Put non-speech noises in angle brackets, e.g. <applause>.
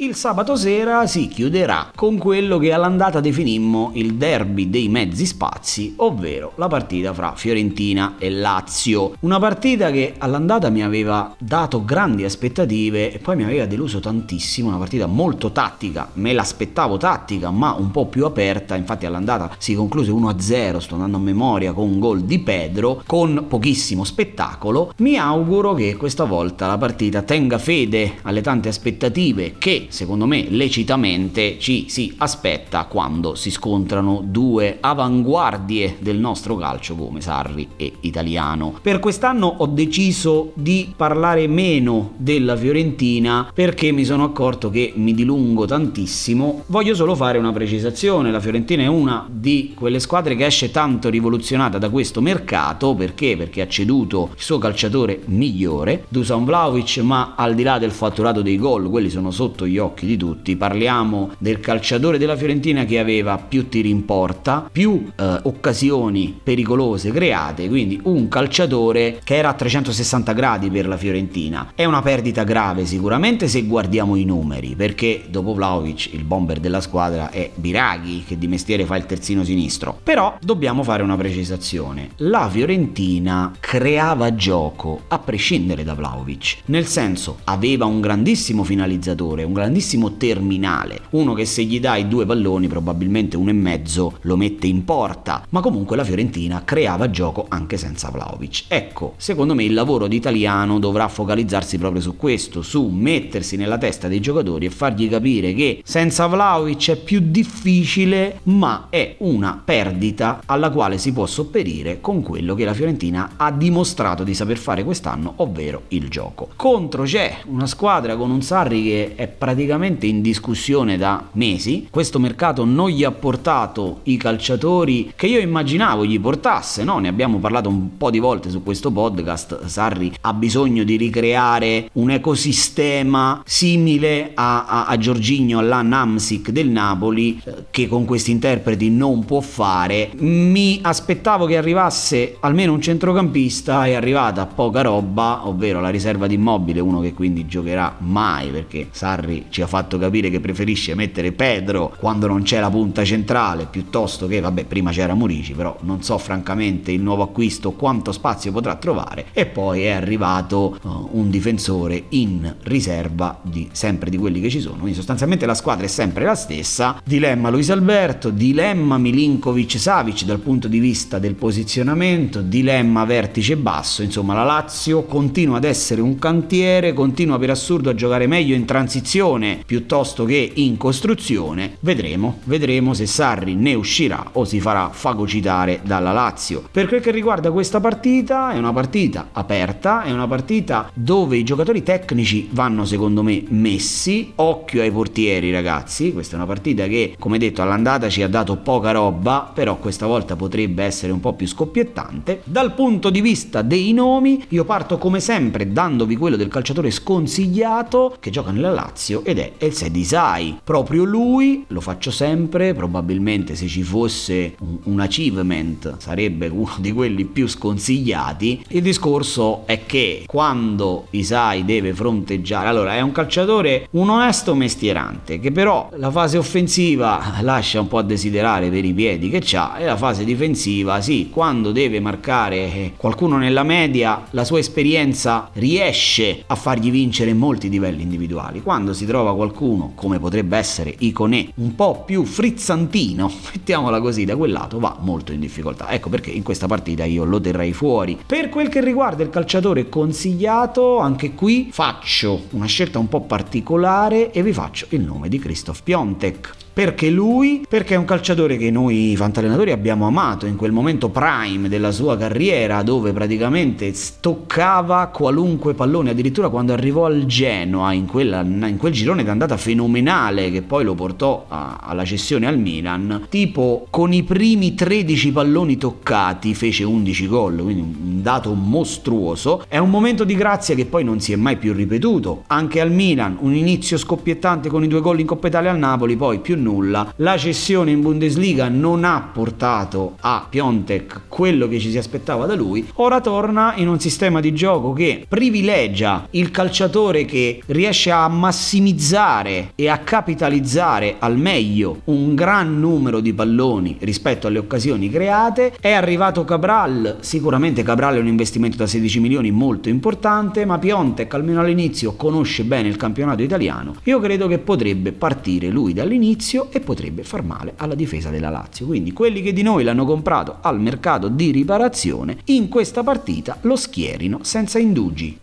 Il sabato sera si chiuderà con quello che all'andata definimmo il derby dei mezzi spazi, ovvero la partita fra Fiorentina e Lazio. Una partita che all'andata mi aveva dato grandi aspettative e poi mi aveva deluso tantissimo, una partita molto tattica, me l'aspettavo tattica ma un po' più aperta, infatti all'andata si concluse 1-0, sto andando a memoria, con un gol di Pedro, con pochissimo spettacolo. Mi auguro che questa volta la partita tenga fede alle tante aspettative che secondo me lecitamente ci si aspetta quando si scontrano due avanguardie del nostro calcio come Sarri e Italiano. Per quest'anno ho deciso di parlare meno della Fiorentina perché mi sono accorto che mi dilungo tantissimo. Voglio solo fare una precisazione, la Fiorentina è una di quelle squadre che esce tanto rivoluzionata da questo mercato perché? Perché ha ceduto il suo calciatore migliore, Dusan Vlaovic, ma al di là del fatturato dei gol, quelli sono sotto gli occhi di tutti. Parliamo del calciatore della Fiorentina che aveva più tiri in porta, più eh, occasioni pericolose create, quindi un calciatore che era a 360 gradi per la Fiorentina. È una perdita grave sicuramente se guardiamo i numeri, perché dopo Vlaovic il bomber della squadra è Biraghi che di mestiere fa il terzino sinistro. Però dobbiamo fare una precisazione. La Fiorentina creava gioco a prescindere da Vlaovic, nel senso aveva un grandissimo finalizzatore, un grandissimo terminale, uno che se gli dai due palloni probabilmente uno e mezzo lo mette in porta, ma comunque la Fiorentina creava gioco anche senza Vlaovic. Ecco, secondo me il lavoro di italiano dovrà focalizzarsi proprio su questo, su mettersi nella testa dei giocatori e fargli capire che senza Vlaovic è più difficile, ma è una perdita alla quale si può sopperire con quello che la Fiorentina ha dimostrato di saper fare quest'anno, ovvero il gioco. Contro c'è una squadra con un Sarri che è praticamente in discussione da mesi. Questo mercato non gli ha portato i calciatori che io immaginavo gli portasse, no? Ne abbiamo parlato un po' di volte su questo podcast. Sarri ha bisogno di ricreare un ecosistema simile a, a, a Giorginio, alla Namsic del Napoli, eh, che con questi interpreti non può fare. Mi aspettavo che arrivasse almeno un centrocampista, è arrivata poca roba, ovvero la riserva di immobile, uno che quindi giocherà mai perché Sarri ci ha fatto capire che preferisce mettere Pedro quando non c'è la punta centrale piuttosto che, vabbè, prima c'era Murici, però non so francamente il nuovo acquisto quanto spazio potrà trovare e poi è arrivato uh, un difensore in riserva di sempre di quelli che ci sono, quindi sostanzialmente la squadra è sempre la stessa. Dilemma Luis Alberto, dilemma Milinkovic Savic dal punto di vista del posizionamento, dilemma vertice basso, insomma la Lazio continua ad essere un cantiere, continua per assurdo a giocare meglio in transizione piuttosto che in costruzione. Vedremo, vedremo se Sarri ne uscirà o si farà fagocitare dalla Lazio. Per quel che riguarda questa partita, è una partita aperta, è una partita dove i giocatori tecnici vanno secondo me messi, occhio ai portieri ragazzi, questa è una partita che come detto all'andata ci ha dato poca roba, però questa volta potrebbe essere un po' più scoppiettante. Dal punto di vista dei nomi, io parto come sempre dandovi quello del calciatore sconsigliato che gioca nella Lazio ed è El Sedisai. Proprio lui, lo faccio sempre, probabilmente se ci fosse un, achievement sarebbe uno di quelli più sconsigliati. Il discorso è che quando Isai deve fronteggiare, allora è un calciatore, un onesto mestierante che però la fase offensiva <laughs> lascia un po' a desiderare per i piedi che ha e la fase difensiva sì, quando deve marcare qualcuno nella media la sua esperienza riesce a fargli vincere molti livelli individuali. Quando si trova qualcuno come potrebbe essere Iconè un po' più frizzantino, <laughs> mettiamola così da quel lato, va molto in difficoltà. Ecco perché in questa partita io lo terrei fuori. Per quel che riguarda il calciatore consigliato, anche qui faccio una scelta un po' particolare e vi faccio il nome di Christoph Piontek. Perché lui? Perché è un calciatore che noi fantallenatori abbiamo amato in quel momento prime della sua carriera dove praticamente stoccava qualunque pallone, addirittura quando arrivò al Genoa in, quella, in quel girone d'andata fenomenale che poi lo portò a, alla cessione al Milan, tipo con i primi 13 palloni toccati fece 11 gol, quindi un dato mostruoso. È un momento di grazia che poi non si è mai più ripetuto. Anche al Milan un inizio scoppiettante con i due gol in Coppa Italia al Napoli, poi più nulla. La cessione in Bundesliga non ha portato a Piontek quello che ci si aspettava da lui. Ora torna in un sistema di gioco che privilegia il calciatore che riesce a massimizzare e a capitalizzare al meglio un gran numero di palloni rispetto alle occasioni create. È arrivato Cabral, sicuramente Cabral è un investimento da 16 milioni molto importante, ma Piontek almeno all'inizio conosce bene il campionato italiano. Io credo che potrebbe partire lui dall'inizio e potrebbe far male alla difesa della Lazio. Quindi quelli che di noi l'hanno comprato al mercato di riparazione in questa partita lo schierino senza indugi.